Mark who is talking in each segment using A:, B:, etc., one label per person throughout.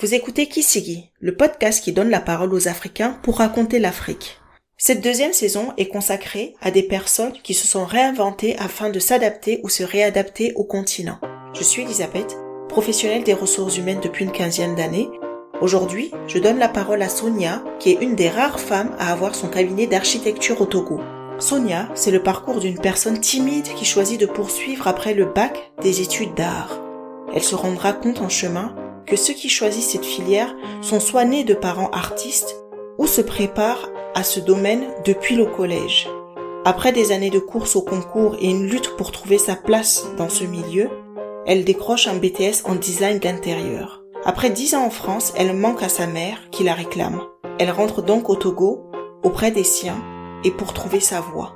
A: Vous écoutez Kisigi, le podcast qui donne la parole aux Africains pour raconter l'Afrique. Cette deuxième saison est consacrée à des personnes qui se sont réinventées afin de s'adapter ou se réadapter au continent. Je suis Elisabeth, professionnelle des ressources humaines depuis une quinzaine d'années. Aujourd'hui, je donne la parole à Sonia, qui est une des rares femmes à avoir son cabinet d'architecture au Togo. Sonia, c'est le parcours d'une personne timide qui choisit de poursuivre après le bac des études d'art. Elle se rendra compte en chemin que ceux qui choisissent cette filière sont soit nés de parents artistes ou se préparent à ce domaine depuis le collège. Après des années de course au concours et une lutte pour trouver sa place dans ce milieu, elle décroche un BTS en design d'intérieur. Après dix ans en France, elle manque à sa mère qui la réclame. Elle rentre donc au Togo, auprès des siens, et pour trouver sa voie.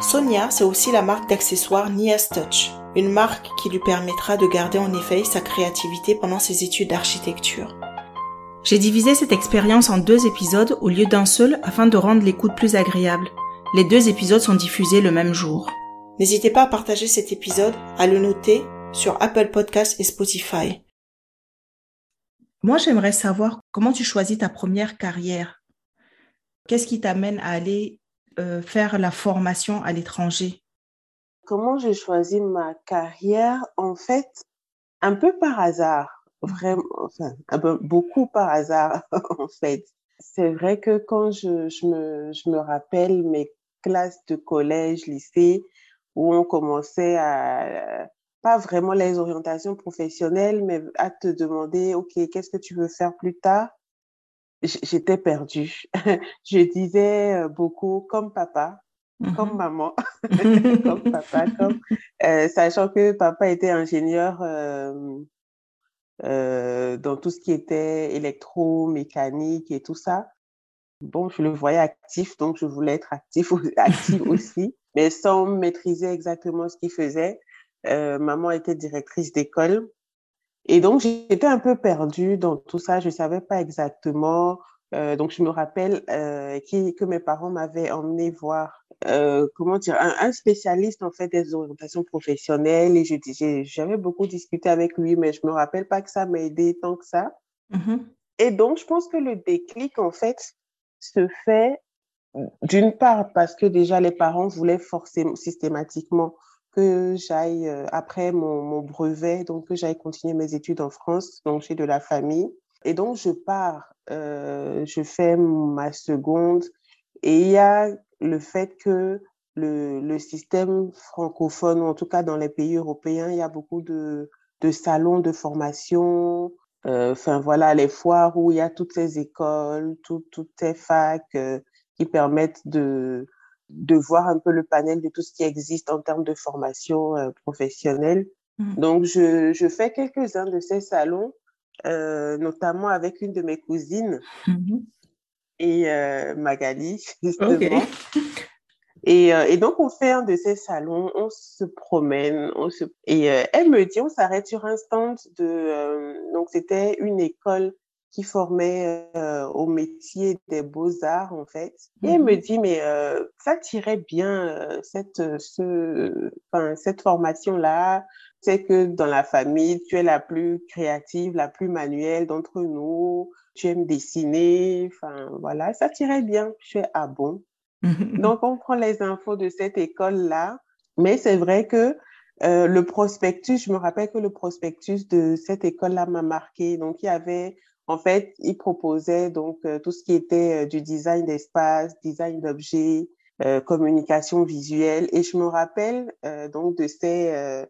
A: Sonia, c'est aussi la marque d'accessoires Nia's Touch, une marque qui lui permettra de garder en effet sa créativité pendant ses études d'architecture. J'ai divisé cette expérience en deux épisodes au lieu d'un seul afin de rendre l'écoute plus agréable. Les deux épisodes sont diffusés le même jour. N'hésitez pas à partager cet épisode, à le noter sur Apple Podcasts et Spotify. Moi, j'aimerais savoir comment tu choisis ta première carrière. Qu'est-ce qui t'amène à aller euh, faire la formation à l'étranger?
B: Comment j'ai choisi ma carrière, en fait, un peu par hasard, vraiment, enfin, beaucoup par hasard, en fait. C'est vrai que quand je, je, me, je me rappelle mes classes de collège, lycée, où on commençait à, pas vraiment les orientations professionnelles, mais à te demander, OK, qu'est-ce que tu veux faire plus tard? J'étais perdue. je disais euh, beaucoup comme papa, comme mm-hmm. maman, comme papa, comme, euh, sachant que papa était ingénieur euh, euh, dans tout ce qui était électromécanique et tout ça. Bon, je le voyais actif, donc je voulais être actif, actif aussi, mais sans maîtriser exactement ce qu'il faisait. Maman était directrice d'école. Et donc, j'étais un peu perdue dans tout ça. Je savais pas exactement donc, je me rappelle qui, que mes parents m'avaient emmené voir, euh, comment dire, un, un, spécialiste en fait des orientations professionnelles. Et je j'avais beaucoup discuté avec lui, mais je me rappelle pas que ça m'a aidé tant que ça. Mm-hmm. Et donc, je pense que le déclic en fait se fait d'une part parce que déjà les parents voulaient forcément systématiquement que j'aille euh, après mon, mon brevet, donc que j'aille continuer mes études en France, donc j'ai de la famille. Et donc, je pars, euh, je fais ma seconde. Et il y a le fait que le, le, système francophone, ou en tout cas dans les pays européens, il y a beaucoup de, de salons de formation. Euh, enfin, voilà, les foires où il y a toutes ces écoles, tout, toutes ces facs euh, qui permettent de, de voir un peu le panel de tout ce qui existe en termes de formation euh, professionnelle. Mmh. Donc, je, je fais quelques-uns de ces salons notamment avec une de mes cousines mmh et euh, Magali, justement. Et, euh, et, donc, on fait un de ces salons, on se promène, on se... et euh, elle me dit, on s'arrête sur un stand de... Euh, donc, c'était une école qui formait au métier des beaux-arts, en fait. Et elle me mmh dit, mais ça tirait bien, cette, ce, cette formation-là, c'est que dans la famille, tu es la plus créative, la plus manuelle d'entre nous. Tu aimes dessiner. Enfin, voilà, ça tirait bien. Je fais, ah bon? Donc, on prend les infos de cette école-là. Mais c'est vrai que euh, le prospectus, je me rappelle que le prospectus de cette école-là m'a marqué. Donc, il y avait, en fait, il proposait donc euh, tout ce qui était euh, du design d'espace, design d'objets, communication visuelle. Et je me rappelle donc de ces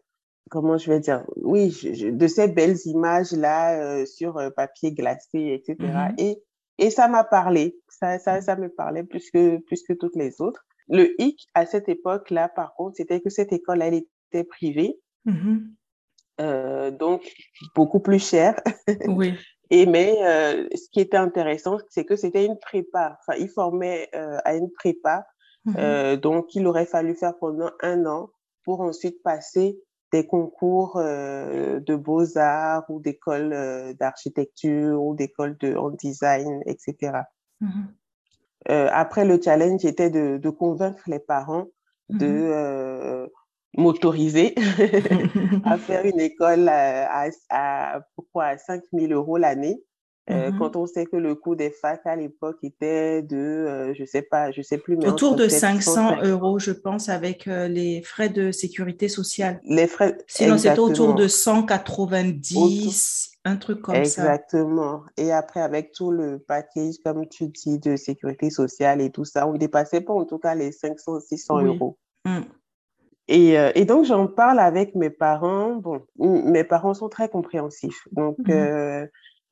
B: comment je vais dire, oui, je, de ces belles images-là euh, sur euh, papier glacé, etc. Mm-hmm. Et, et ça m'a parlé, ça, ça, ça me parlait plus que, plus que toutes les autres. Le hic à cette époque-là, par contre, c'était que cette école, elle était privée. Mm-hmm. Euh, donc, beaucoup plus cher. Oui. Et mais ce qui était intéressant, c'est que c'était une prépa. Enfin, il formait euh, à une prépa. Mm-hmm. donc, il aurait fallu faire pendant un an pour ensuite passer des concours euh, de beaux-arts ou d'écoles euh, d'architecture ou d'écoles de en design, etc. Mm-hmm. euh, après, le challenge était de, de convaincre les parents de, mm-hmm. m'autoriser à faire une école à, à, pourquoi, à 5 000 euros l'année. Euh, mm-hmm. Quand on sait que le coût des facs à l'époque était de, euh, je sais pas, je sais plus.
C: Mais Autour de 500 euros, je pense, avec euh, les frais de sécurité sociale.
B: Les frais.
C: Sinon, c'était autour de 190, un truc comme
B: ça. Exactement. Et après, avec tout le package, comme tu dis, de sécurité sociale et tout ça, on ne dépassait pas en tout cas les 500, 600 euros. Mm. Et, et, donc, j'en parle avec mes parents. Bon, mes parents sont très compréhensifs. Donc, mm-hmm. Euh,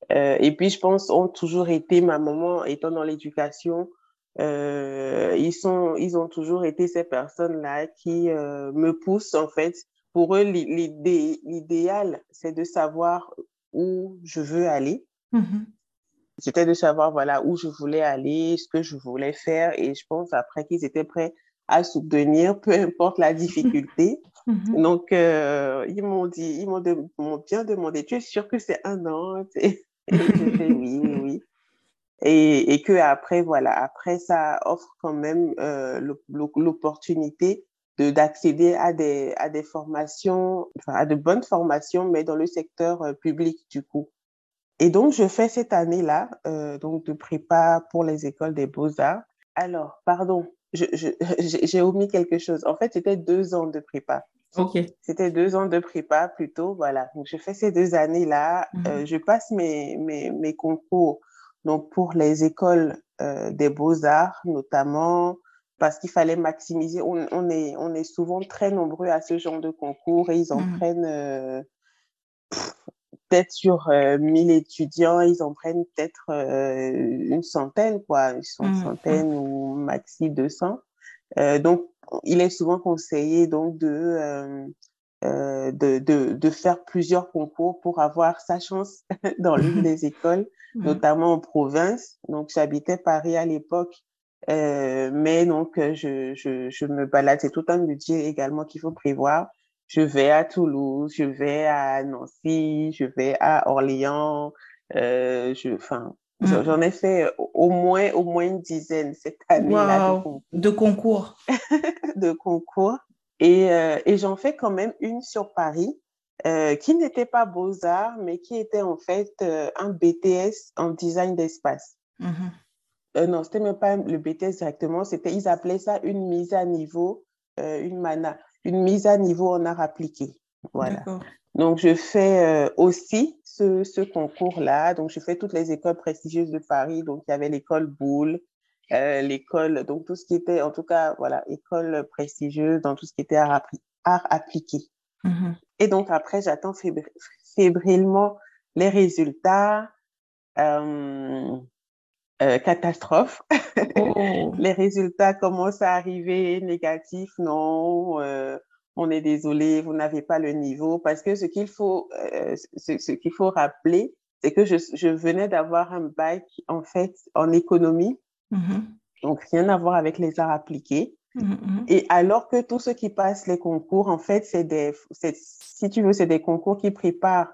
B: et puis, je pense, ont toujours été, ma maman étant dans l'éducation, euh, ils, sont, ils ont toujours été ces personnes-là qui euh, me poussent, en fait. Pour eux, l'idéal, c'est de savoir où je veux aller. Mm-hmm. C'était de savoir, voilà, où je voulais aller, ce que je voulais faire. Et je pense, après, qu'ils étaient prêts à soutenir, peu importe la difficulté. Mm-hmm. Donc, euh, ils m'ont dit, ils m'ont bien demandé, tu es sûr que c'est un an et oui, oui. Et, et que après, voilà, après, ça offre quand même euh, l'opportunité de d'accéder à des, à des formations, enfin, à de bonnes formations, mais dans le secteur euh, public, du coup. Et donc, je fais cette année-là, euh, donc de prépa pour les écoles des beaux-arts. Alors, pardon, j'ai omis quelque chose. En fait, c'était deux ans de prépa. C'était deux ans de prépa plutôt, voilà. Donc, je fais ces deux années-là. Euh, mhm. je passe mes, mes, mes, concours donc pour les écoles euh, des beaux-arts, notamment parce qu'il fallait maximiser. On, on, est, on est souvent très nombreux à ce genre de concours et ils en mhm. prennent euh, peut-être sur 1000 étudiants, ils en prennent peut-être une centaine, quoi, une mhm. centaine ou maxi 200. Donc, il est souvent conseillé donc de, euh, euh, de, de, de, faire plusieurs concours pour avoir sa chance dans l'une des écoles, notamment en province. Donc, j'habitais Paris à l'époque, euh, mais donc je, je, je me balade. C'est tout un budget également qu'il faut prévoir. Je vais à Toulouse, je vais à Nancy, je vais à Orléans. Euh, je, enfin, Mm. J'en ai fait au moins, au moins une dizaine cette année-là
C: de concours.
B: De concours. Et, euh, et j'en fais quand même une sur Paris, euh, qui n'était pas Beaux-Arts, mais qui était en fait euh, un BTS en design d'espace. Mm-hmm. non, c'était même pas le BTS directement, c'était, ils appelaient ça une mise à niveau, une mana, une mise à niveau en art appliqué. Voilà. Donc, je fais aussi ce, concours-là. Donc, je fais toutes les écoles prestigieuses de Paris. Donc, il y avait l'école Boulle, euh, l'école, donc tout ce qui était, en tout cas, voilà, école prestigieuse dans tout ce qui était art, appliqué. Mm-hmm. Et donc, après, j'attends fébrilement les résultats. Euh, euh, catastrophe. Oh. les résultats commencent à arriver négatifs, non on est désolé, vous n'avez pas le niveau, parce que ce qu'il faut, euh, ce, qu'il faut rappeler, c'est que je, je venais d'avoir un bac en fait en économie, mm-hmm. donc rien à voir avec les arts appliqués. Mm-hmm. Et alors que tous ceux qui passent les concours, en fait, c'est des, si tu veux, c'est des concours qui préparent.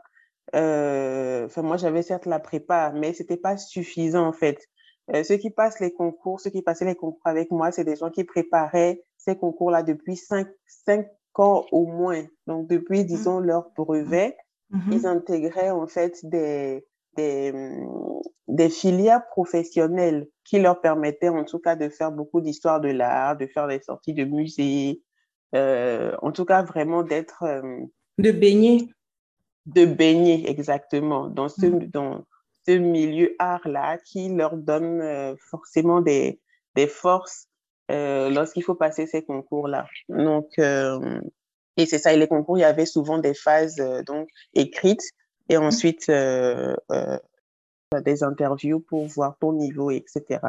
B: Euh, enfin, moi, j'avais certes la prépa, mais c'était pas suffisant en fait. Euh, ceux qui passent les concours, ceux qui passaient les concours avec moi, c'est des gens qui préparaient ces concours-là depuis 5, 5 quand au moins, donc depuis, mmh. disons, leur brevet, mmh. ils intégraient en fait des, des, mmh, des filières professionnelles qui leur permettaient en tout cas de faire beaucoup d'histoire de l'art, de faire des sorties de musées, euh, en tout cas vraiment d'être... Euh,
C: de baigner.
B: De baigner, exactement, dans ce, dans ce milieu art-là qui leur donne euh, forcément des, des forces euh, lorsqu'il faut passer ces concours-là. Donc, euh, et c'est ça, et les concours, il y avait souvent des phases euh, donc écrites et mmh. ensuite des interviews pour voir ton niveau, etc.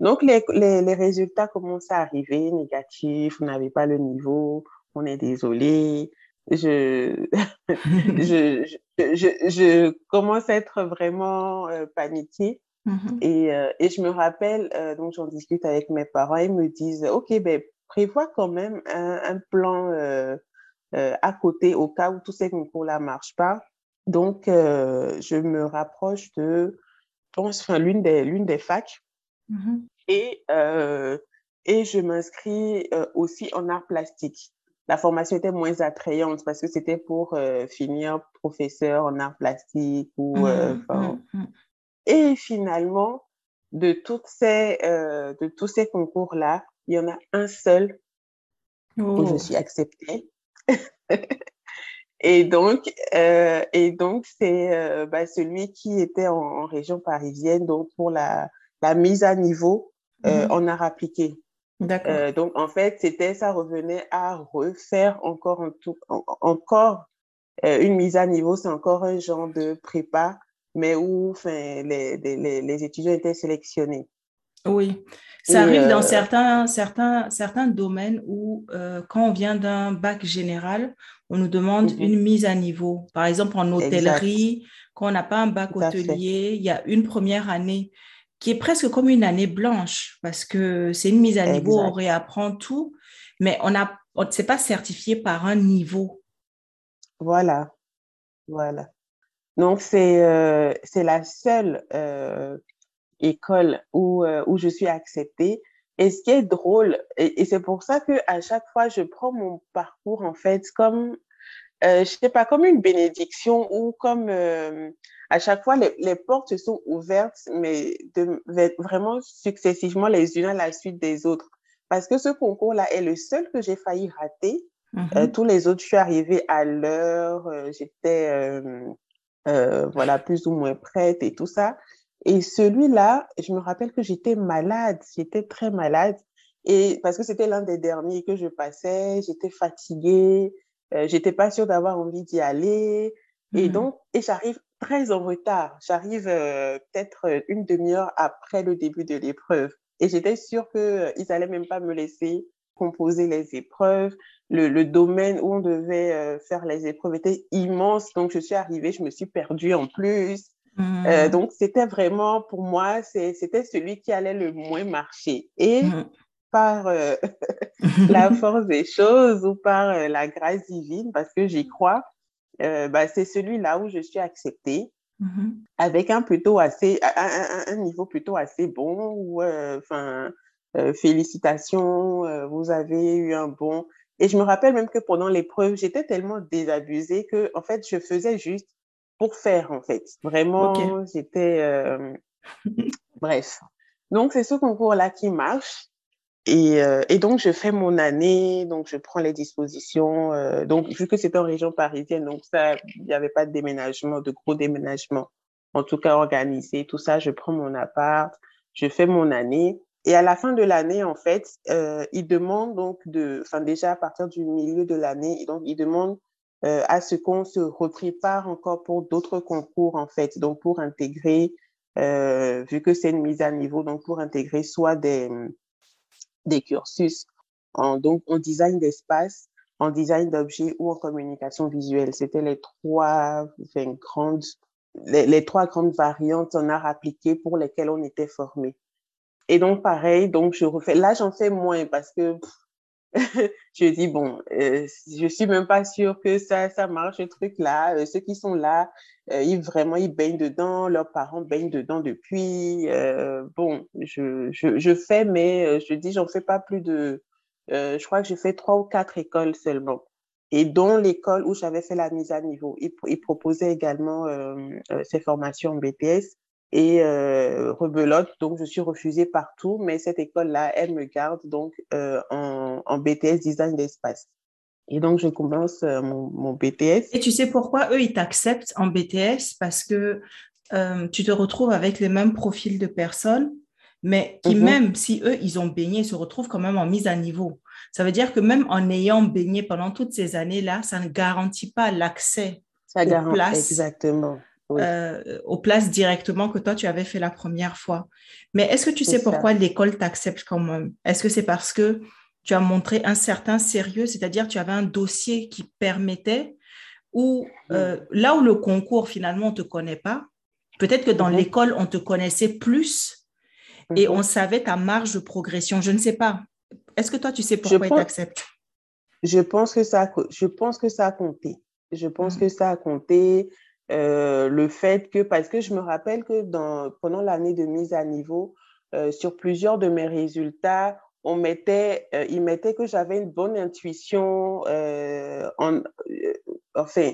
B: Donc, les, les, les résultats commencent à arriver, négatifs, vous n'avez pas le niveau, on est désolé. Je, je, je, je, je, commence à être vraiment paniquée Mmh et, euh, et, je me rappelle, euh, donc j'en discute avec mes parents, ils me disent, OK, ben, prévois quand même un, un plan euh, à côté au cas où tous ces concours-là ne marchent pas. Donc, je me rapproche de, enfin, l'une des, l'une des facs mmh et, et je m'inscris aussi en art plastique. la formation était moins attrayante parce que c'était pour finir professeur en art plastique ou euh, mmh, mmh, mmh. Et finalement de toutes ces euh, de tous ces concours là il y en a un seul où je oh. suis acceptée et donc et donc c'est bah, celui qui était en, région parisienne donc pour la la mise à niveau en art appliqué euh, donc, en fait, c'était, ça revenait à refaire encore, un tout, encore euh, une mise à niveau. C'est encore un genre de prépa, mais où les, les, les étudiants étaient sélectionnés.
C: Oui, ça arrive dans euh, certains, certains, certains domaines où, quand on vient d'un bac général, on nous demande mhm. une mise à niveau. Par exemple, en hôtellerie, quand on n'a pas un bac hôtelier, il y a une première année qui est presque comme une année blanche parce que c'est une mise à niveau, on réapprend tout, mais on a, on ne pas certifié par un niveau.
B: Voilà, voilà. Donc, c'est euh, la seule euh, école où, euh, où je suis acceptée. Et ce qui est drôle, et, et c'est pour ça que à chaque fois, je prends mon parcours, en fait, comme, je sais pas, comme une bénédiction ou comme à chaque fois, les, les, portes se sont ouvertes, mais de, vraiment successivement les unes à la suite des autres. Parce que ce concours-là est le seul que j'ai failli rater. Mm-hmm. Euh, tous les autres, je suis arrivée à l'heure, euh, j'étais euh, voilà plus ou moins prête et tout ça. Et celui-là, je me rappelle que j'étais malade, j'étais très malade. Et parce que c'était l'un des derniers que je passais, j'étais fatiguée, euh, j'étais pas sûre d'avoir envie d'y aller. Et mm-hmm. donc, et j'arrive très en retard. J'arrive euh, peut-être une demi-heure après le début de l'épreuve. Et j'étais sûre qu'ils euh, ils allaient même pas me laisser composer les épreuves. Le, le domaine où on devait euh, faire les épreuves était immense. Donc, je suis arrivée, je me suis perdue en plus. Mmh. donc, c'était vraiment, pour moi, c'était celui qui allait le moins marcher. Et mmh. par la force des choses ou par la grâce divine, parce que j'y crois, euh, bah, c'est celui-là où je suis acceptée mm-hmm. avec un plutôt assez un, un, niveau plutôt assez bon ou euh, enfin euh, félicitations euh, vous avez eu un bon et je me rappelle même que pendant l'épreuve j'étais tellement désabusée que en fait je faisais juste pour faire en fait vraiment j'étais bref donc c'est ce concours là qui marche et, euh, et, donc, je fais mon année, donc je prends les dispositions. Euh, donc, vu que c'était en région parisienne, donc ça, il n'y avait pas de déménagement, de gros déménagement, en tout cas organisé. Tout ça, je prends mon appart, je fais mon année. Et à la fin de l'année, en fait, euh, ils demandent donc de, enfin déjà à partir du milieu de l'année, donc ils demandent euh, à ce qu'on se reprépare encore pour d'autres concours, en fait, donc pour intégrer, euh, vu que c'est une mise à niveau, donc pour intégrer soit des des cursus en, design d'espace, en design d'objets ou en communication visuelle. C'était les trois grandes, les, trois grandes variantes en art appliqué pour lesquelles on était formé. Et donc, pareil, donc je refais. Là, j'en fais moins parce que je dis, bon, euh, je suis même pas sûre que ça, ça marche, ce truc-là. Euh, ceux qui sont là, euh, ils vraiment, ils baignent dedans, leurs parents baignent dedans depuis. Euh, bon, je, je, je, fais, mais je dis, j'en fais pas plus de, je crois que j'ai fait trois ou quatre écoles seulement. Et dont l'école où j'avais fait la mise à niveau. Ils, ils proposaient également ces formations en BTS et euh, rebelote. Donc, je suis refusée partout, mais cette école-là, elle me garde donc euh, en, en, BTS design d'espace. Et donc, je commence euh, mon, mon, BTS.
C: Et tu sais pourquoi eux, ils t'acceptent en BTS Parce que euh, tu te retrouves avec les mêmes profils de personnes, mais qui, mm -hmm. même si eux, ils ont baigné, se retrouvent quand même en mise à niveau. Ça veut dire que même en ayant baigné pendant toutes ces années-là, ça ne garantit pas l'accès
B: aux places. Exactement
C: oui. euh, aux places directement que toi, tu avais fait la première fois. Mais est-ce que tu sais pourquoi l'école t'accepte quand même? Est-ce que c'est parce que tu as montré un certain sérieux, c'est-à-dire tu avais un dossier qui permettait, ou euh, là où le concours, finalement, on ne te connaît pas, peut-être que dans mm -hmm. l'école, on te connaissait plus et mm -hmm. on savait ta marge de progression. Je ne sais pas. Est-ce que toi, tu sais pourquoi ils t'acceptent?
B: Je pense que ça, je pense que ça a compté. Je pense mmh. que ça a compté. Euh, le fait que, parce que je me rappelle que pendant l'année de mise à niveau, euh, sur plusieurs de mes résultats, on mettait, euh, il mettait que j'avais une bonne intuition, en, enfin,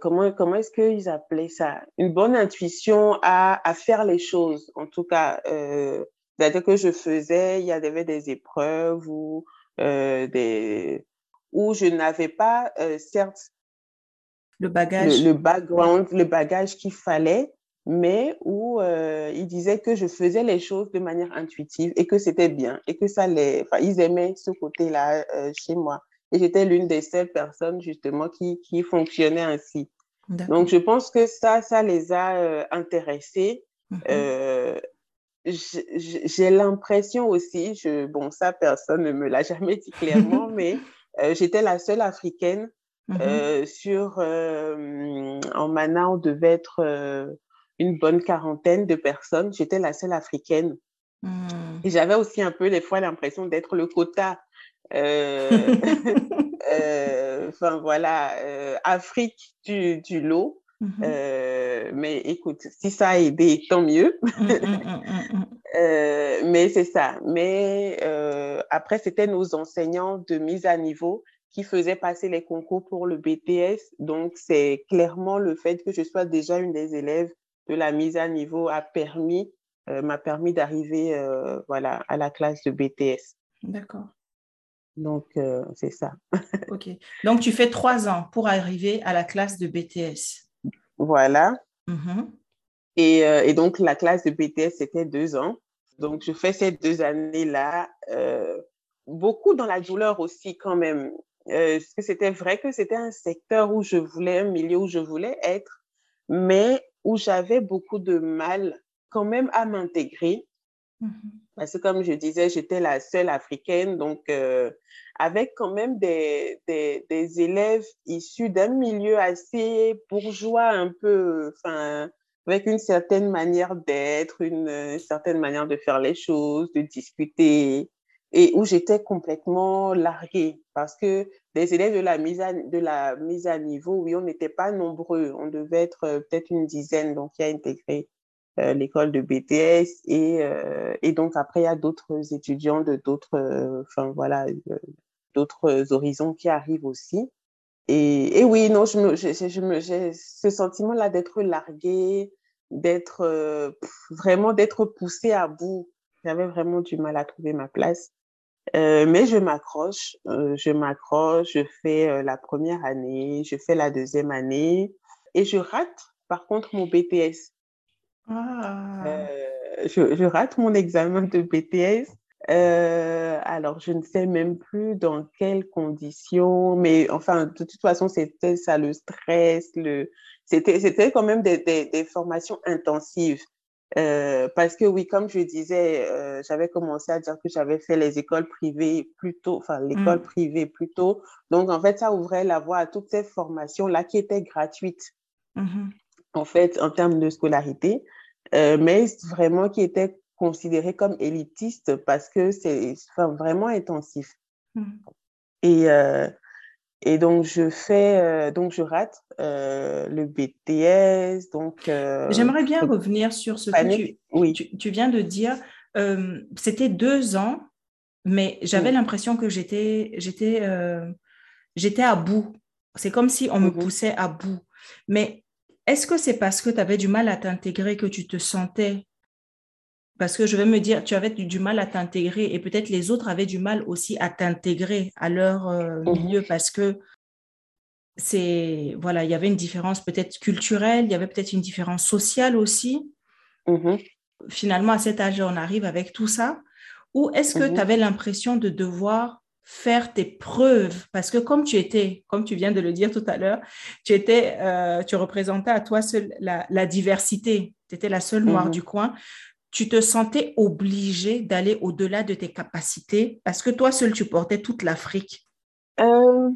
B: comment, comment est-ce qu'ils appelaient ça? Une bonne intuition à, à faire les choses. En tout cas, c'est-à-dire que je faisais, il y avait des épreuves ou des où je n'avais pas, certes,
C: le bagage,
B: le, le background, le bagage qu'il fallait, mais où euh, ils disaient que je faisais les choses de manière intuitive et que c'était bien et que ça les, enfin, ils aimaient ce côté-là euh, chez moi. Et j'étais l'une des seules personnes justement qui, qui fonctionnait ainsi. Donc je pense que ça, ça les a euh, intéressés. Mm -hmm. j'ai l'impression aussi, je, bon ça personne ne me l'a jamais dit clairement, mais j'étais la seule africaine mm -hmm. sur en Mana, on devait être une bonne quarantaine de personnes. J'étais la seule africaine. Et j'avais aussi un peu des fois l'impression d'être le quota. Euh, euh, enfin voilà, euh, Afrique du, du lot. Mmh. mais écoute, si ça a aidé, tant mieux. Mmh, mais c'est ça. Mais après, c'était nos enseignants de mise à niveau qui faisaient passer les concours pour le BTS. Donc, c'est clairement le fait que je sois déjà une des élèves de la mise à niveau a permis, euh, m'a permis d'arriver euh, voilà, à la classe de BTS.
C: D'accord.
B: Donc, euh, c'est ça.
C: OK. Donc, tu fais trois ans pour arriver à la classe de BTS.
B: Voilà. Mm-hmm. Et, et, donc, la classe de BTS, c'était deux ans. Donc, je fais ces deux années-là, beaucoup dans la douleur aussi quand même. Parce que c'était vrai que c'était un secteur où je voulais, un milieu où je voulais être, mais où j'avais beaucoup de mal quand même à m'intégrer? Mmh Parce que comme je disais, j'étais la seule africaine, donc euh, avec quand même des, des, des élèves issus d'un milieu assez bourgeois, un peu, enfin, avec une certaine manière d'être, une, une, certaine manière de faire les choses, de discuter, et où j'étais complètement larguée parce que des élèves de la mise à, de la mise à niveau, oui, on n'était pas nombreux. On devait être euh, peut-être une dizaine, donc qui a intégré euh, l'école de BTS. Et, euh, et donc, après, il y a d'autres étudiants de d'autres, enfin, voilà, d'autres horizons qui arrivent aussi. Et, et oui, non, je me, je, je me, j'ai ce sentiment-là d'être largué, d'être vraiment d'être poussé à bout. J'avais vraiment du mal à trouver ma place. Euh, mais je m'accroche, euh, je m'accroche, je fais euh, la première année, je fais la deuxième année et je rate par contre mon BTS. Ah. Je, je, rate mon examen de BTS. alors, je ne sais même plus dans quelles conditions, mais enfin, de toute façon, c'était ça le stress, le... c'était quand même des, des, des formations intensives. Euh, parce que oui, comme je disais, euh, j'avais commencé à dire que j'avais fait les écoles privées plus tôt, enfin l'école mmh. privée plus tôt. Donc en fait, ça ouvrait la voie à toutes ces formations-là qui étaient gratuites, mmh. en fait, en termes de scolarité, euh, mais vraiment qui étaient considérées comme élitistes parce que c'est enfin, vraiment intensif. Mmh. Et, et donc, je fais, euh, donc je rate euh, le BTS. Donc,
C: euh, j'aimerais bien revenir sur ce que tu, oui. tu, tu, viens de dire. C'était deux ans, mais j'avais oui. l'impression que j'étais, j'étais, j'étais à bout. C'est comme si on mm -hmm. me mm-hmm. poussait à bout. Mais est-ce que c'est parce que tu avais du mal à t'intégrer que tu te sentais parce que je vais me dire, tu avais du, mal à t'intégrer et peut-être les autres avaient du mal aussi à t'intégrer à leur euh, mmh. milieu parce que c'est, voilà, il y avait une différence peut-être culturelle, il y avait peut-être une différence sociale aussi. Mmh. Finalement, à cet âge, on arrive avec tout ça. Ou est-ce que mmh. tu avais l'impression de devoir faire tes preuves? Parce que comme tu étais, comme tu viens de le dire tout à l'heure, tu étais, euh, tu représentais à toi seul la, la diversité. Tu étais la seule noire du coin tu te sentais obligé d'aller au-delà de tes capacités parce que toi seul, tu portais toute l'Afrique?
B: Euh...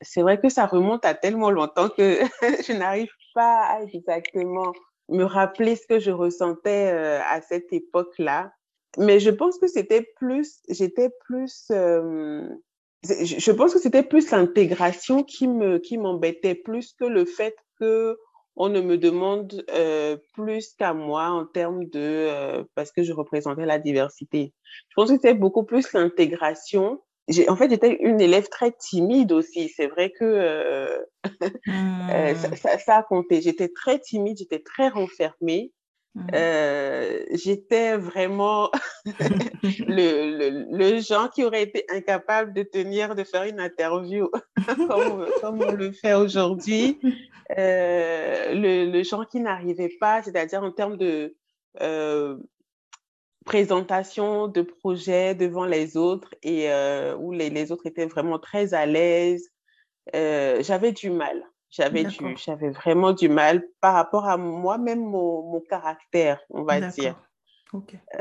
B: C'est vrai que ça remonte à tellement longtemps que je n'arrive pas à exactement me rappeler ce que je ressentais euh, à cette époque-là. Mais je pense que c'était plus, j'étais plus, euh, je pense que c'était plus l'intégration qui me, qui m'embêtait plus que le fait que on ne me demande euh, plus qu'à moi en termes de euh, parce que je représentais la diversité. Je pense que c'était beaucoup plus l'intégration. En fait, j'étais une élève très timide aussi. C'est vrai que euh, mmh. ça, ça, ça, a compté. J'étais très timide, j'étais très renfermée. Mmh. Euh, j'étais vraiment le, le, genre qui aurait été incapable de tenir, de faire une interview comme, comme, on le fait aujourd'hui. Euh, le, le, genre qui n'arrivait pas, c'est-à-dire en termes de euh, présentation de projet devant les autres et où les, les, autres étaient vraiment très à l'aise. J'avais du mal. J'avais du, j'avais vraiment du mal par rapport à moi-même, mon, mon, caractère, on va dire.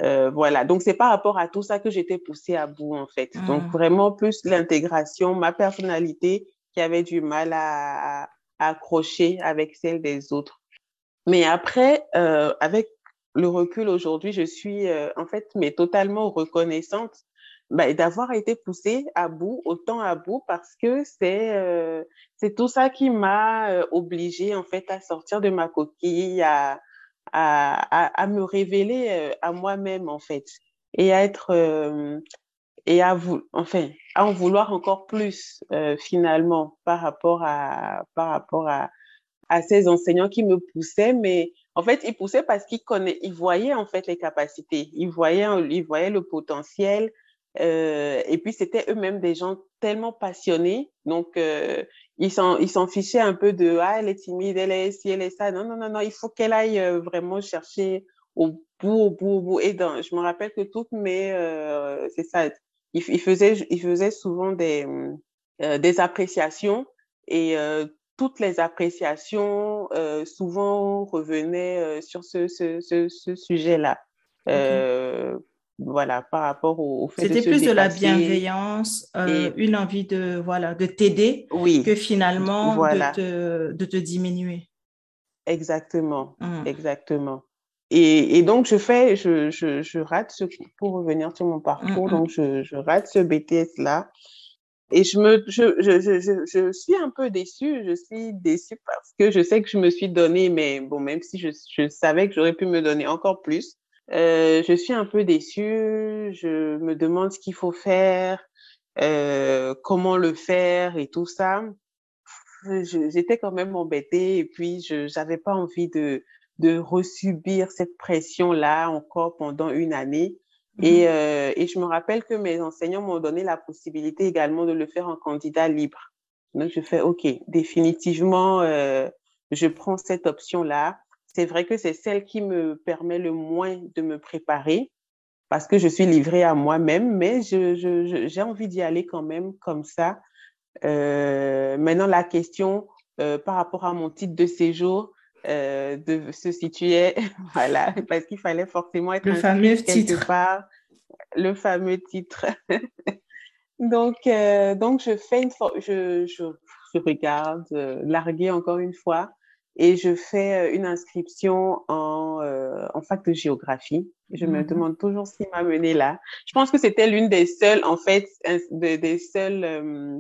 B: Euh, voilà, donc c'est par rapport à tout ça que j'étais poussée à bout en fait. Donc mmh. vraiment plus l'intégration, ma personnalité qui avait du mal à, à, accrocher avec celle des autres. Mais après, euh, avec le recul aujourd'hui, je suis euh, en fait mais totalement reconnaissante bah, d'avoir été poussée à bout, autant à bout, parce que c'est euh, tout ça qui m'a euh, obligée en fait à sortir de ma coquille, à, à, à, me révéler euh, à moi-même en fait, et à être et à vous, enfin, à en vouloir encore plus finalement par rapport à par rapport à à ces enseignants qui me poussaient, mais en fait, ils poussaient parce qu'ils connaissaient, ils voyaient en fait les capacités, ils voyaient, ils voyaient le potentiel, euh, et puis, c'était eux-mêmes des gens tellement passionnés. Donc, euh, ils s'en ils s'en fichaient un peu de ah elle est timide, elle est ci, elle est ça. Non non non non, il faut qu'elle aille euh, vraiment chercher au bout au bout au bout. Et dans, je me rappelle que toutes mes euh, c'est ça, ils, ils faisaient ils faisaient souvent des des appréciations et toutes les appréciations souvent revenaient sur ce ce ce, ce sujet-là. Okay voilà, par rapport au, fait
C: C'était plus de la bienveillance, euh, une envie de voilà de t'aider
B: oui,
C: que finalement voilà. de, te, de te diminuer.
B: Exactement, mmh. exactement. Et, et, donc, je fais, je, je, je, rate ce, pour revenir sur mon parcours, mmh, donc je, je, rate ce BTS-là. Et je me, je, je, je, je, suis un peu déçue, je suis déçue parce que je sais que je me suis donné, mais bon, même si je, je savais que j'aurais pu me donner encore plus, euh, je suis un peu déçue. Je me demande ce qu'il faut faire, euh, comment le faire et tout ça. J'étais quand même embêtée et puis je n'avais pas envie de, de resubir cette pression-là encore pendant une année. Et, euh, et je me rappelle que mes enseignants m'ont donné la possibilité également de le faire en candidat libre. Donc je fais OK, définitivement, euh, je prends cette option-là c'est vrai que c'est celle qui me permet le moins de me préparer parce que je suis livrée à moi-même, mais j'ai je, je, envie d'y aller quand même comme ça. Euh, maintenant, la question euh, par rapport à mon titre de séjour euh, de se situer, voilà, parce qu'il fallait forcément être
C: le fameux titre.
B: Part, le fameux titre. donc, donc je fais une, je, je, je regarde, larguer encore une fois et je fais euh, une inscription en, euh, en fac de géographie. Je mmh. me demande toujours ce qui m'a mené là. Je pense que c'était l'une des seules, en fait, des, des seules euh,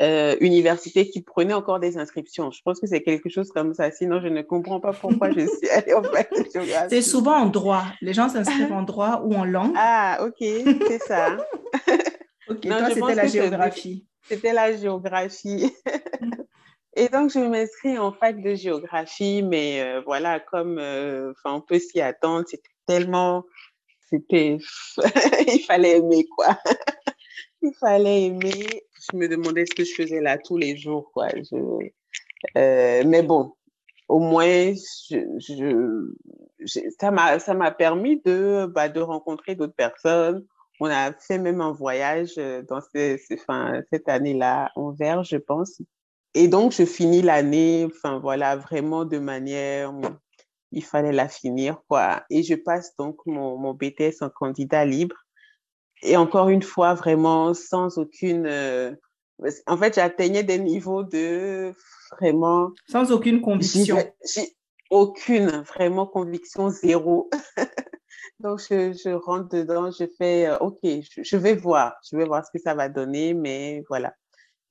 B: euh, universités qui prenaient encore des inscriptions. Je pense que c'est quelque chose comme ça. Sinon, je ne comprends pas pourquoi je suis allée en fac de géographie.
C: C'est souvent en droit. Les gens s'inscrivent en droit ou en langue.
B: Ah, ok, c'est ça.
C: ok, non, toi, c'était la géographie.
B: C'était la géographie. Et donc, je m'inscris en fac de géographie, mais euh, voilà, comme euh, on peut s'y attendre, c'était tellement, c'était, il fallait aimer, quoi. il fallait aimer. Je me demandais ce que je faisais là tous les jours, quoi. Euh, mais bon, au moins, ça m'a, permis de, bah, de rencontrer d'autres personnes. On a fait même un voyage dans ce, ce, fin, cette année-là, envers, je pense. Et donc, je finis l'année, enfin voilà, vraiment de manière, il fallait la finir, quoi. Et je passe donc mon, mon BTS en candidat libre. Et encore une fois, vraiment sans aucune... Euh, en fait, j'atteignais des niveaux de vraiment...
C: Sans aucune conviction.
B: J'ai aucune, vraiment conviction zéro. donc, je, je, rentre dedans, je fais, euh, OK, je, je vais voir, je vais voir ce que ça va donner, mais voilà.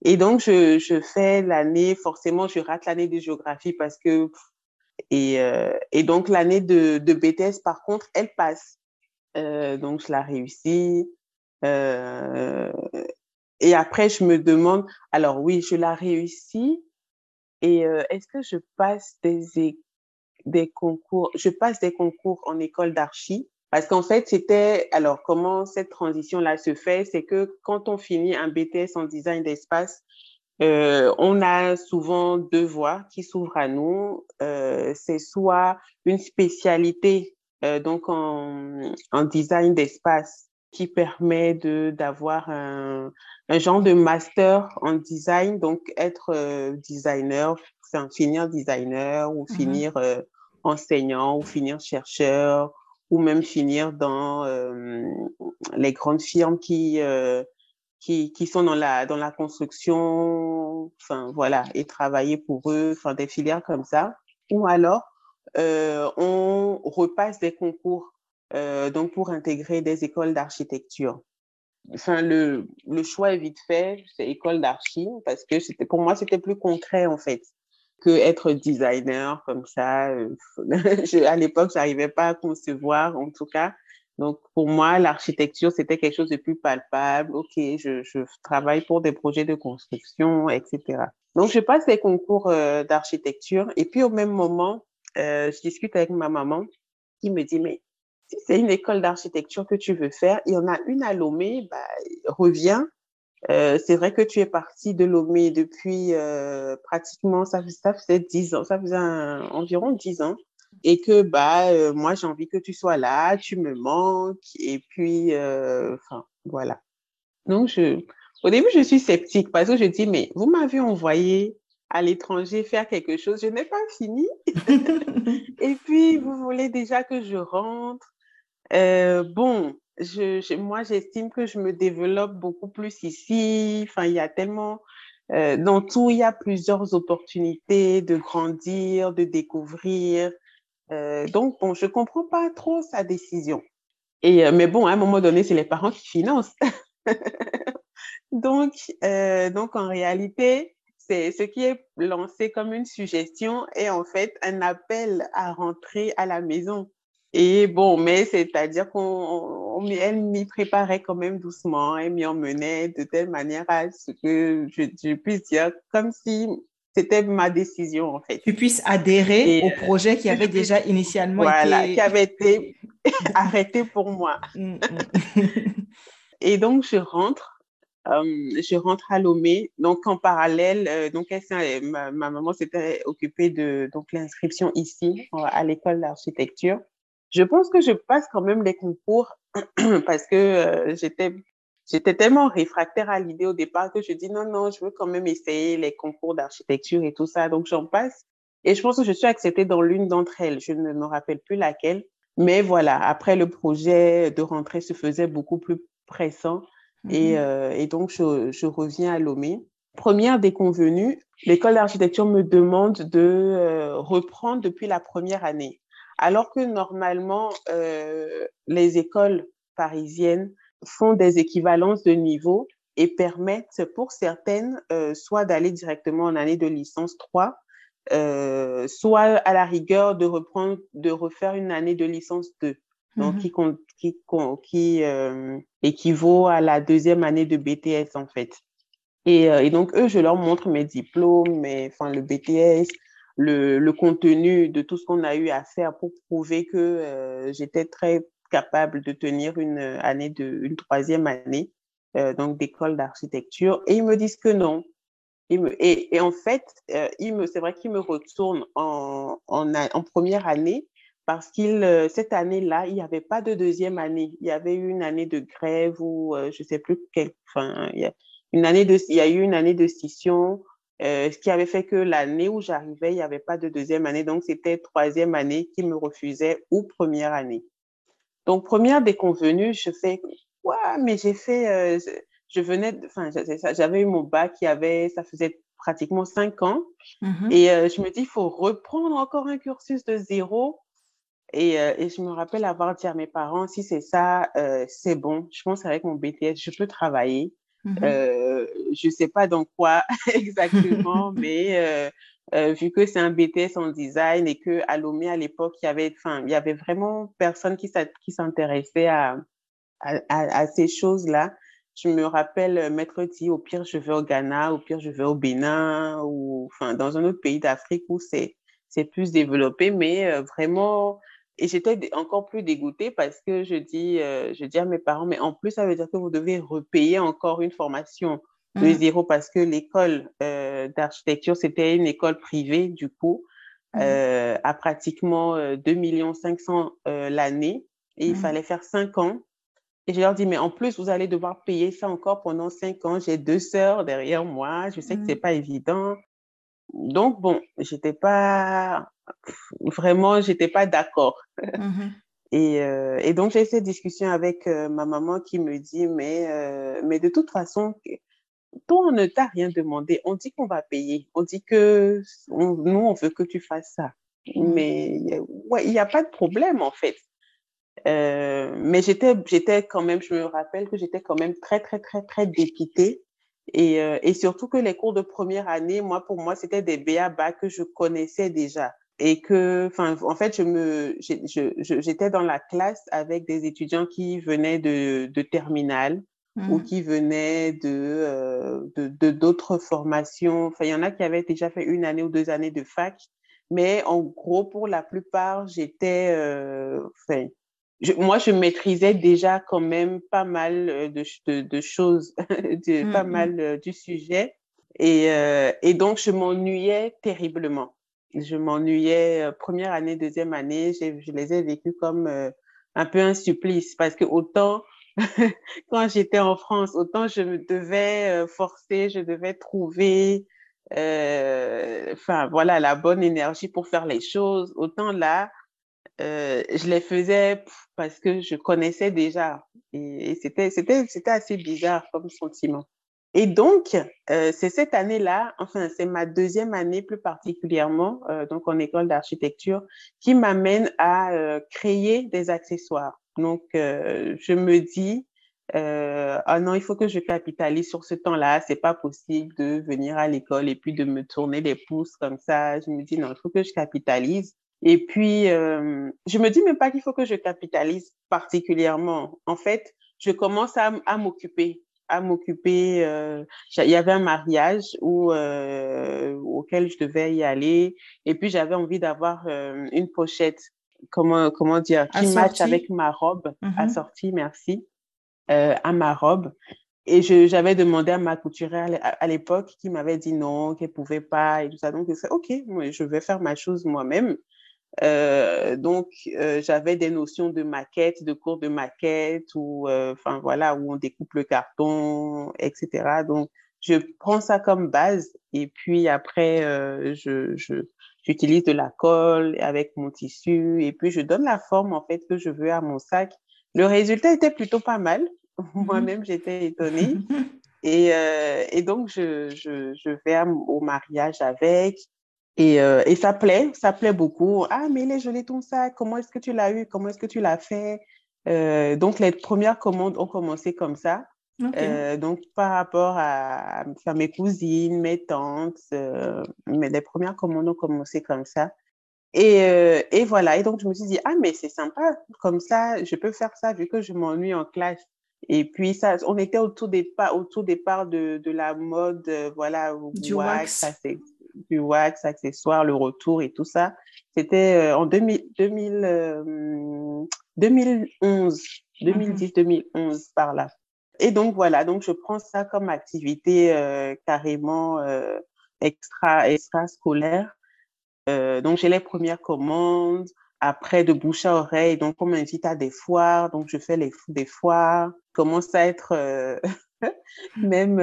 B: Et donc, je, je fais l'année, forcément, je rate l'année de géographie parce que Et, et donc, l'année de, de, BTS, par contre, elle passe. donc, je la réussis. et après, je me demande, alors oui, je la réussis. Et est-ce que je passe des, des concours, je passe des concours en école d'archi? Parce qu'en fait, c'était, alors comment cette transition-là se fait, c'est que quand on finit un BTS en design d'espace, euh, on a souvent deux voies qui s'ouvrent à nous. Euh, c'est soit une spécialité euh, donc en, en design d'espace qui permet de d'avoir un, un genre de master en design, donc être euh, designer, enfin, finir designer ou mmh finir euh, enseignant ou finir chercheur ou même finir dans euh, les grandes firmes qui, euh, qui, qui sont dans la, dans la construction, enfin voilà, et travailler pour eux, enfin des filières comme ça. Ou alors, euh, on repasse des concours donc pour intégrer des écoles d'architecture. Enfin, le, le choix est vite fait, c'est école d'archi, parce que pour moi, c'était plus concret en fait que être designer comme ça. Euh, je, à l'époque, j'arrivais pas à concevoir, en tout cas. Donc, pour moi, l'architecture, c'était quelque chose de plus palpable. OK, je, je, travaille pour des projets de construction, etc. Donc, je passe des concours euh, d'architecture. Et puis, au même moment, euh, je discute avec ma maman qui me dit, mais si c'est une école d'architecture que tu veux faire, il y en a une à Lomé, bah, reviens euh, c'est vrai que tu es parti de Lomé depuis euh, pratiquement, ça, ça faisait dix ans, ça faisait environ dix ans. Et que bah euh, moi j'ai envie que tu sois là, tu me manques et puis euh, enfin voilà. Donc je, au début je suis sceptique parce que je dis mais vous m'avez envoyé à l'étranger faire quelque chose, je n'ai pas fini. et puis vous voulez déjà que je rentre. Euh, bon, moi, j'estime que je me développe beaucoup plus ici. Enfin, il y a tellement, euh, dans tout, il y a plusieurs opportunités de grandir, de découvrir. Euh, donc, bon, je comprends pas trop sa décision. Et, euh, mais bon, à un moment donné, c'est les parents qui financent. donc, donc, en réalité, c'est ce qui est lancé comme une suggestion est en fait un appel à rentrer à la maison. Et bon, mais c'est-à-dire qu'on, elle m'y préparait quand même doucement, elle m'y emmenait de telle manière à ce que je, je puisse dire comme si c'était ma décision en fait.
C: Tu puisses adhérer au euh, projet qui avait déjà initialement
B: voilà, qui avait été arrêté pour moi. Mm, mm. Et donc je rentre, euh, je rentre à Lomé. Donc en parallèle, euh, donc elle, ma, ma maman s'était occupée de donc l'inscription ici à l'école d'architecture. Je pense que je passe quand même les concours parce que euh, j'étais j'étais tellement réfractaire à l'idée au départ que je dis non non, je veux quand même essayer les concours d'architecture et tout ça. Donc j'en passe et je pense que je suis acceptée dans l'une d'entre elles. Je ne me rappelle plus laquelle, mais voilà. Après le projet de rentrée se faisait beaucoup plus pressant et, mmh euh, et donc je, je reviens à Lomé. Première déconvenue, l'école d'architecture me demande de euh, reprendre depuis la première année. Alors que normalement, euh, les écoles parisiennes font des équivalences de niveau et permettent pour certaines euh, soit d'aller directement en année de licence 3, euh, soit à la rigueur de reprendre, de refaire une année de licence 2. Donc, mmh qui, qui, qui euh, équivaut à la deuxième année de BTS, en fait. Et, et, donc, eux, je leur montre mes diplômes, enfin, le BTS, le, contenu de tout ce qu'on a eu à faire pour prouver que euh, j'étais très capable de tenir une année de une troisième année euh, donc d'école d'architecture. Et ils me disent que non. Et, en fait euh, il me c'est vrai qu'ils me retournent en, en, première année parce qu'il euh, cette année-là il n'y avait pas de deuxième année. Il y avait eu une année de grève ou euh, je sais plus quelle enfin il y a une année de il y a eu une année de scission. euh, ce qui avait fait que l'année où j'arrivais, il n'y avait pas de deuxième année. Donc, c'était troisième année qui me refusait ou première année. Donc, première déconvenue, je fais, ouais, mais j'ai fait, euh, je, venais, enfin, j'avais eu mon bac qui avait, ça faisait pratiquement cinq ans. Mmh et euh, je me dis, il faut reprendre encore un cursus de zéro. Et, euh, et, je me rappelle avoir dit à mes parents, si c'est ça, euh, c'est bon. Je pense qu'avec mon BTS, je peux travailler. Mmh euh, je sais pas dans quoi exactement, mais euh, euh, vu que c'est un BTS en design et que à Lomé à l'époque, il y avait, enfin, il y avait vraiment personne qui s'intéressait à, à, à, ces choses-là. Je me rappelle, Maître dit, au pire, je vais au Ghana, au pire, je vais au Bénin, ou enfin, dans un autre pays d'Afrique où c'est c'est plus développé, mais euh, vraiment, et j'étais encore plus dégoûtée parce que je dis, je dis à mes parents, mais en plus, ça veut dire que vous devez repayer encore une formation de mmh. zéro parce que l'école euh, d'architecture, c'était une école privée, du coup, mmh. euh, à pratiquement 2 millions 500 l'année et il mmh. fallait faire 5 ans. Et je leur dis, mais en plus, vous allez devoir payer ça encore pendant 5 ans. J'ai deux sœurs derrière moi. Je sais que c'est pas évident. Donc, bon, j'étais pas vraiment, j'étais pas d'accord. Et, euh, et, donc, j'ai cette discussion avec euh, ma maman qui me dit, mais, euh, mais de toute façon, toi, on ne t'a rien demandé. On dit qu'on va payer. On dit que nous, on veut que tu fasses ça. Mmh. Mais ouais, il n'y a pas de problème, en fait. Mais j'étais, j'étais quand même, je me rappelle que j'étais quand même très, très, très, très dépitée. Et, euh, et surtout que les cours de première année, moi, pour moi, c'était des BABA que je connaissais déjà. Et que, enfin, en fait, je me, j'étais dans la classe avec des étudiants qui venaient de, de terminale ou mmh. qui venaient de de d'autres formations. Enfin, il y en a qui avaient déjà fait une année ou deux années de fac, mais en gros, pour la plupart, j'étais, euh, enfin, je, moi, je maîtrisais déjà quand même pas mal de, de, de choses, de, mmh, pas mmh. mal du sujet, et, et donc je m'ennuyais terriblement. Je m'ennuyais première année, deuxième année, je les ai vécues comme un peu un supplice parce que autant quand j'étais en France, autant je me devais euh, forcer, je devais trouver, euh, enfin voilà, la bonne énergie pour faire les choses. Autant là, euh, je les faisais parce que je connaissais déjà. Et, c'était, assez bizarre comme sentiment. Et donc, euh, c'est cette année-là, enfin, c'est ma deuxième année plus particulièrement, euh, donc en école d'architecture, qui m'amène à créer des accessoires. Donc, je me dis, ah non, il faut que je capitalise sur ce temps-là. C'est pas possible de venir à l'école et puis de me tourner les pouces comme ça. Je me dis, non, il faut que je capitalise. Et puis, euh, je me dis même pas qu'il faut que je capitalise particulièrement. En fait, je commence à, à m'occuper à m'occuper. Euh, il y avait un mariage où, euh, auquel je devais y aller. Et puis, j'avais envie d'avoir euh, une pochette comment, comment dire, qui match avec ma robe, mm assortie, merci, euh, à ma robe. Et j'avais demandé à ma couturière à l'époque qui m'avait dit non, qu'elle pouvait pas et tout ça. Donc, je OK, je vais faire ma chose moi-même. Euh, donc, euh, j'avais des notions de maquette, de cours de maquette, ou euh, enfin voilà, où on découpe le carton, etc. Donc, je prends ça comme base et puis après, euh, je, je, j'utilise de la colle avec mon tissu et puis je donne la forme en fait que je veux à mon sac. Le résultat était plutôt pas mal. Mhm. Moi-même, j'étais étonnée. et, euh, et donc, je, je, je vais au mariage avec. Et, euh, et ça plaît, ça plaît beaucoup. Ah, mais il est joli ton sac. Comment est-ce que tu l'as eu? Comment est-ce que tu l'as fait? Euh, donc, les premières commandes ont commencé comme ça. Euh, donc, par rapport à, à, mes cousines, mes tantes, mais les premières commandes ont commencé comme ça. Et, et voilà. Et donc, je me suis dit, ah, mais c'est sympa. Comme ça, je peux faire ça vu que je m'ennuie en classe. Et puis, ça, on était au tout départ, au tout départ de, de la mode, voilà,
C: du wax,
B: wax. Du wax, accessoires, le retour et tout ça. C'était euh, en 2000, 2000 2011, 2010-2011 par là. Et donc voilà, donc je prends ça comme activité euh, carrément euh, extra extra scolaire. Euh, donc j'ai les premières commandes. Après de bouche à oreille, donc on m'invite à des foires, donc je fais les des foires. Commence à être euh, même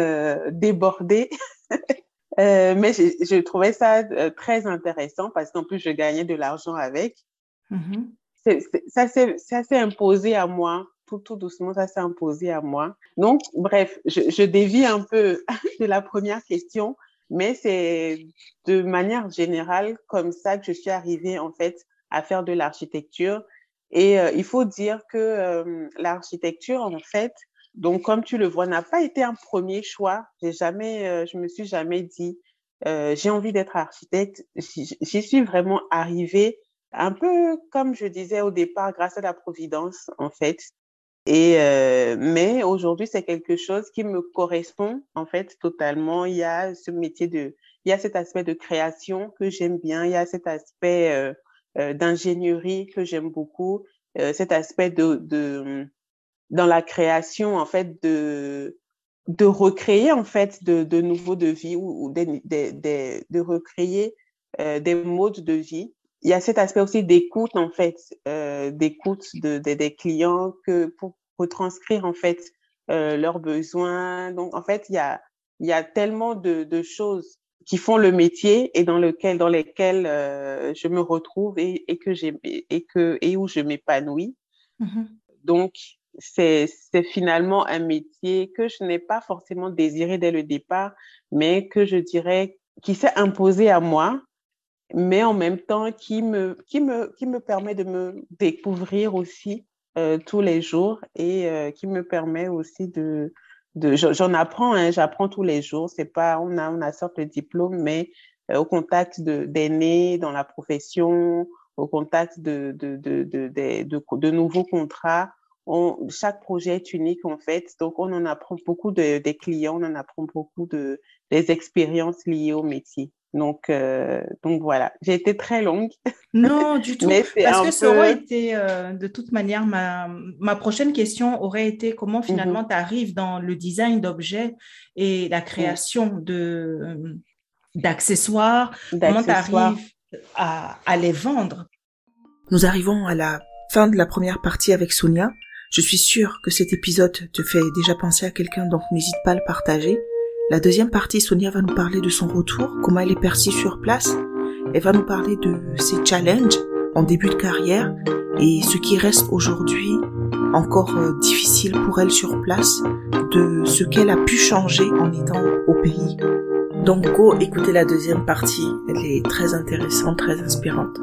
B: euh, mais je, trouvais ça très intéressant parce qu'en plus je gagnais de l'argent avec. Mm -hmm. ça s'est imposé à moi tout, doucement, ça s'est imposé à moi. Donc, bref, je, je dévie un peu de la première question, mais c'est de manière générale comme ça que je suis arrivée en fait à faire de l'architecture. Et euh, il faut dire que euh, l'architecture, en fait, donc comme tu le vois, n'a pas été un premier choix. J'ai jamais, euh, je me suis jamais dit euh, j'ai envie d'être architecte. J'y suis vraiment arrivée un peu comme je disais au départ, grâce à la providence, en fait. Et euh, mais aujourd'hui, c'est quelque chose qui me correspond en fait totalement. Il y a ce métier de, il y a cet aspect de création que j'aime bien. Il y a cet aspect euh, euh d'ingénierie que j'aime beaucoup. Euh, cet aspect de, de dans la création en fait de de recréer en fait de, de nouveaux devis ou, ou des, des, des, de recréer euh, des modes de vie il y a cet aspect aussi d'écoute en fait, euh, d'écoute de, de, des clients que pour retranscrire en fait euh, leurs besoins. Donc en fait, il y a il y a tellement de, de choses qui font le métier et dans lequel dans lesquelles euh, je me retrouve et, et que j'ai et que et où je m'épanouis. Mmh Donc c'est finalement un métier que je n'ai pas forcément désiré dès le départ, mais que je dirais qui s'est imposé à moi mais en même temps qui me, qui me, qui me permet de me découvrir aussi euh, tous les jours et euh, qui me permet aussi de, de j'en apprends, hein, j'apprends tous les jours. C'est pas, on a, on a sorte de diplôme, mais euh, au contact d'aînés dans la profession, au contact de, de, de, de, de nouveaux contrats, on, chaque projet est unique en fait, donc on en apprend beaucoup de, des clients, on en apprend beaucoup de, des expériences liées au métier. Donc, euh, donc voilà, j'ai été très longue.
C: Non, du tout. Parce que ça aurait été, euh, de toute manière, ma, ma prochaine question aurait été comment finalement mm-hmm. tu arrives dans le design d'objets et la création de euh, d'accessoires, comment tu arrives à, à les vendre? Nous arrivons à la fin de la première partie avec Sonia. Je suis sûre que cet épisode te fait déjà penser à quelqu'un, donc n'hésite pas à le partager. La deuxième partie, Sonia va nous parler de son retour, comment elle est perçue sur place. Elle va nous parler de ses challenges en début de carrière et ce qui reste aujourd'hui encore euh, difficile pour elle sur place, de ce qu'elle a pu changer en étant au pays. Donc go écoutez la deuxième partie, elle est très intéressante, très inspirante.